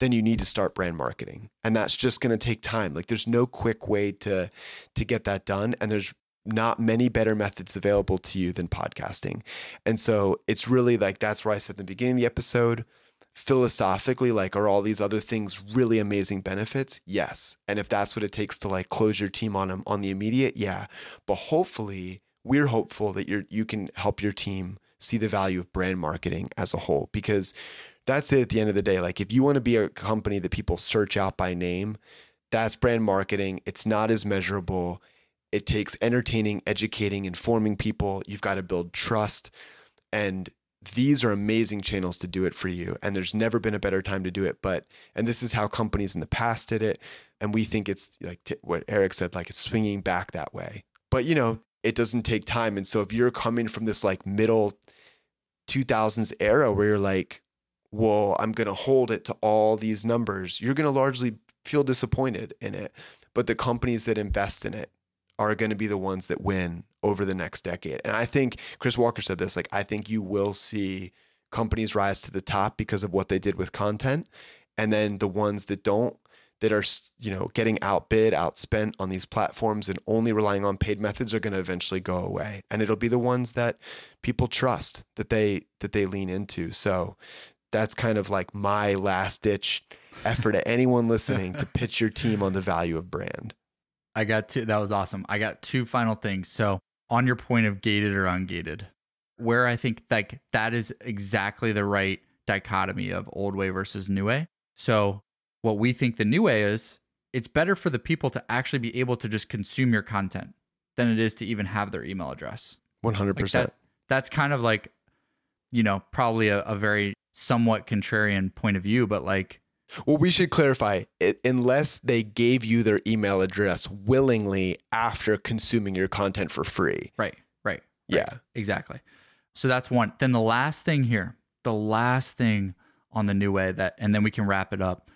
then you need to start brand marketing. And that's just going to take time. Like there's no quick way to to get that done and there's not many better methods available to you than podcasting. And so it's really like that's where I said in the beginning of the episode, philosophically like are all these other things really amazing benefits yes and if that's what it takes to like close your team on them on the immediate yeah but hopefully we're hopeful that you you can help your team see the value of brand marketing as a whole because that's it at the end of the day. Like if you want to be a company that people search out by name, that's brand marketing. It's not as measurable. It takes entertaining, educating, informing people. You've got to build trust. And these are amazing channels to do it for you. And there's never been a better time to do it. But, and this is how companies in the past did it. And we think it's like t- what Eric said, like it's swinging back that way. But, you know, it doesn't take time. And so if you're coming from this like middle 2000s era where you're like, well, I'm going to hold it to all these numbers, you're going to largely feel disappointed in it. But the companies that invest in it are going to be the ones that win over the next decade. And I think Chris Walker said this like, I think you will see companies rise to the top because of what they did with content. And then the ones that don't that are you know getting outbid, outspent on these platforms and only relying on paid methods are going to eventually go away. And it'll be the ones that people trust that they that they lean into. So that's kind of like my last ditch effort to anyone listening to pitch your team on the value of brand. I got two that was awesome. I got two final things. So on your point of gated or ungated, where I think like that is exactly the right dichotomy of old way versus new way. So what we think the new way is, it's better for the people to actually be able to just consume your content than it is to even have their email address. 100%. Like that, that's kind of like, you know, probably a, a very somewhat contrarian point of view, but like, well, we should clarify it, unless they gave you their email address willingly after consuming your content for free. Right, right. right yeah, exactly. So that's one. Then the last thing here, the last thing on the new way that, and then we can wrap it up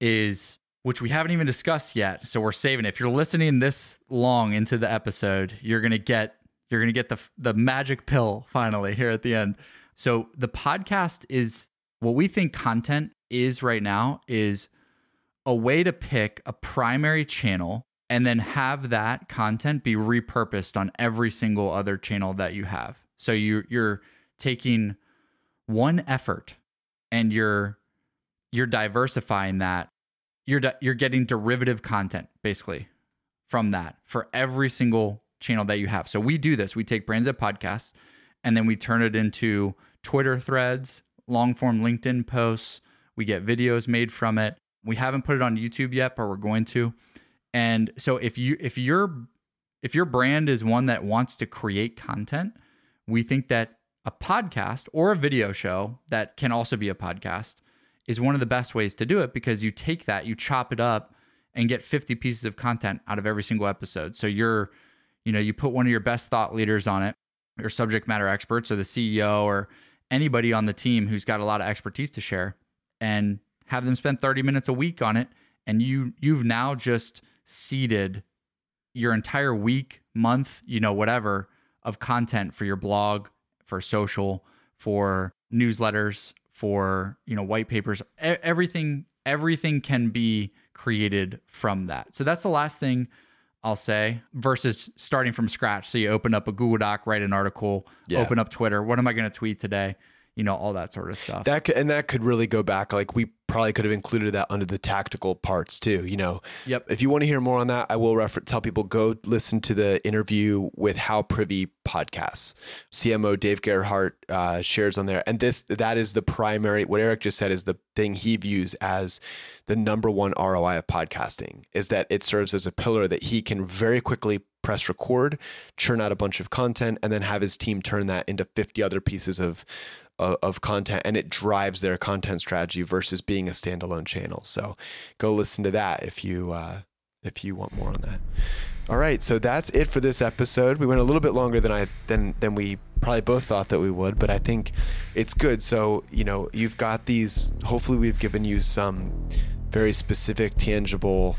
is which we haven't even discussed yet. So we're saving it. If you're listening this long into the episode, you're going to get You're going to get the the magic pill finally here at the end. So the podcast is what we think content is right now is a way to pick a primary channel and then have that content be repurposed on every single other channel that you have. So you you're taking one effort and you're you're diversifying that. You're you're getting derivative content basically from that for every single channel that you have. So we do this. We take Brands That Podcasts and then we turn it into Twitter threads, long form LinkedIn posts. We get videos made from it. We haven't put it on YouTube yet, but we're going to. And so if you if your if your brand is one that wants to create content, we think that a podcast or a video show that can also be a podcast is one of the best ways to do it because you take that, you chop it up and get 50 pieces of content out of every single episode. So you're, you know, you put one of your best thought leaders on it, or subject matter experts or the CEO or anybody on the team who's got a lot of expertise to share and have them spend 30 minutes a week on it and you you've now just seeded your entire week, month, you know, whatever of content for your blog, for social, for newsletters, for, you know, white papers, everything everything can be created from that. So that's the last thing I'll say versus starting from scratch. So you open up a Google Doc, write an article, yeah. open up Twitter. What am I going to tweet today? You know all that sort of stuff. That could, and that could really go back like we probably could have included that under the tactical parts too you know? Yep. If you want to hear more on that i will refer tell people go listen to the interview with how privy podcasts. Cmo Dave Gerhardt uh, shares on there. And this that is the primary what eric just said is the thing he views as the number one roi of podcasting is that it serves as a pillar that he can very quickly press record churn out a bunch of content and then have his team turn that into 50 other pieces of of, of content and it drives their content strategy versus being a standalone channel. So go listen to that if you uh, if you want more on that. All right, so that's it for this episode. We went a little bit longer than I than than we probably both thought that we would, but I think it's good. So, you know, you've got these hopefully we've given you some very specific tangible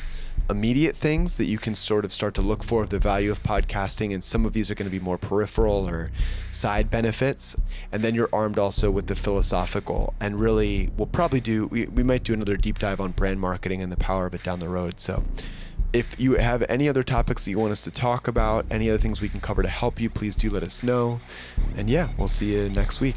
immediate things that you can sort of start to look for of the value of podcasting and some of these are going to be more peripheral or side benefits. And then you're armed also with the philosophical and really we'll probably do we, we might do another deep dive on brand marketing and the power of it down the road. So if you have any other topics that you want us to talk about any other things we can cover to help you please do let us know. And yeah we'll see you next week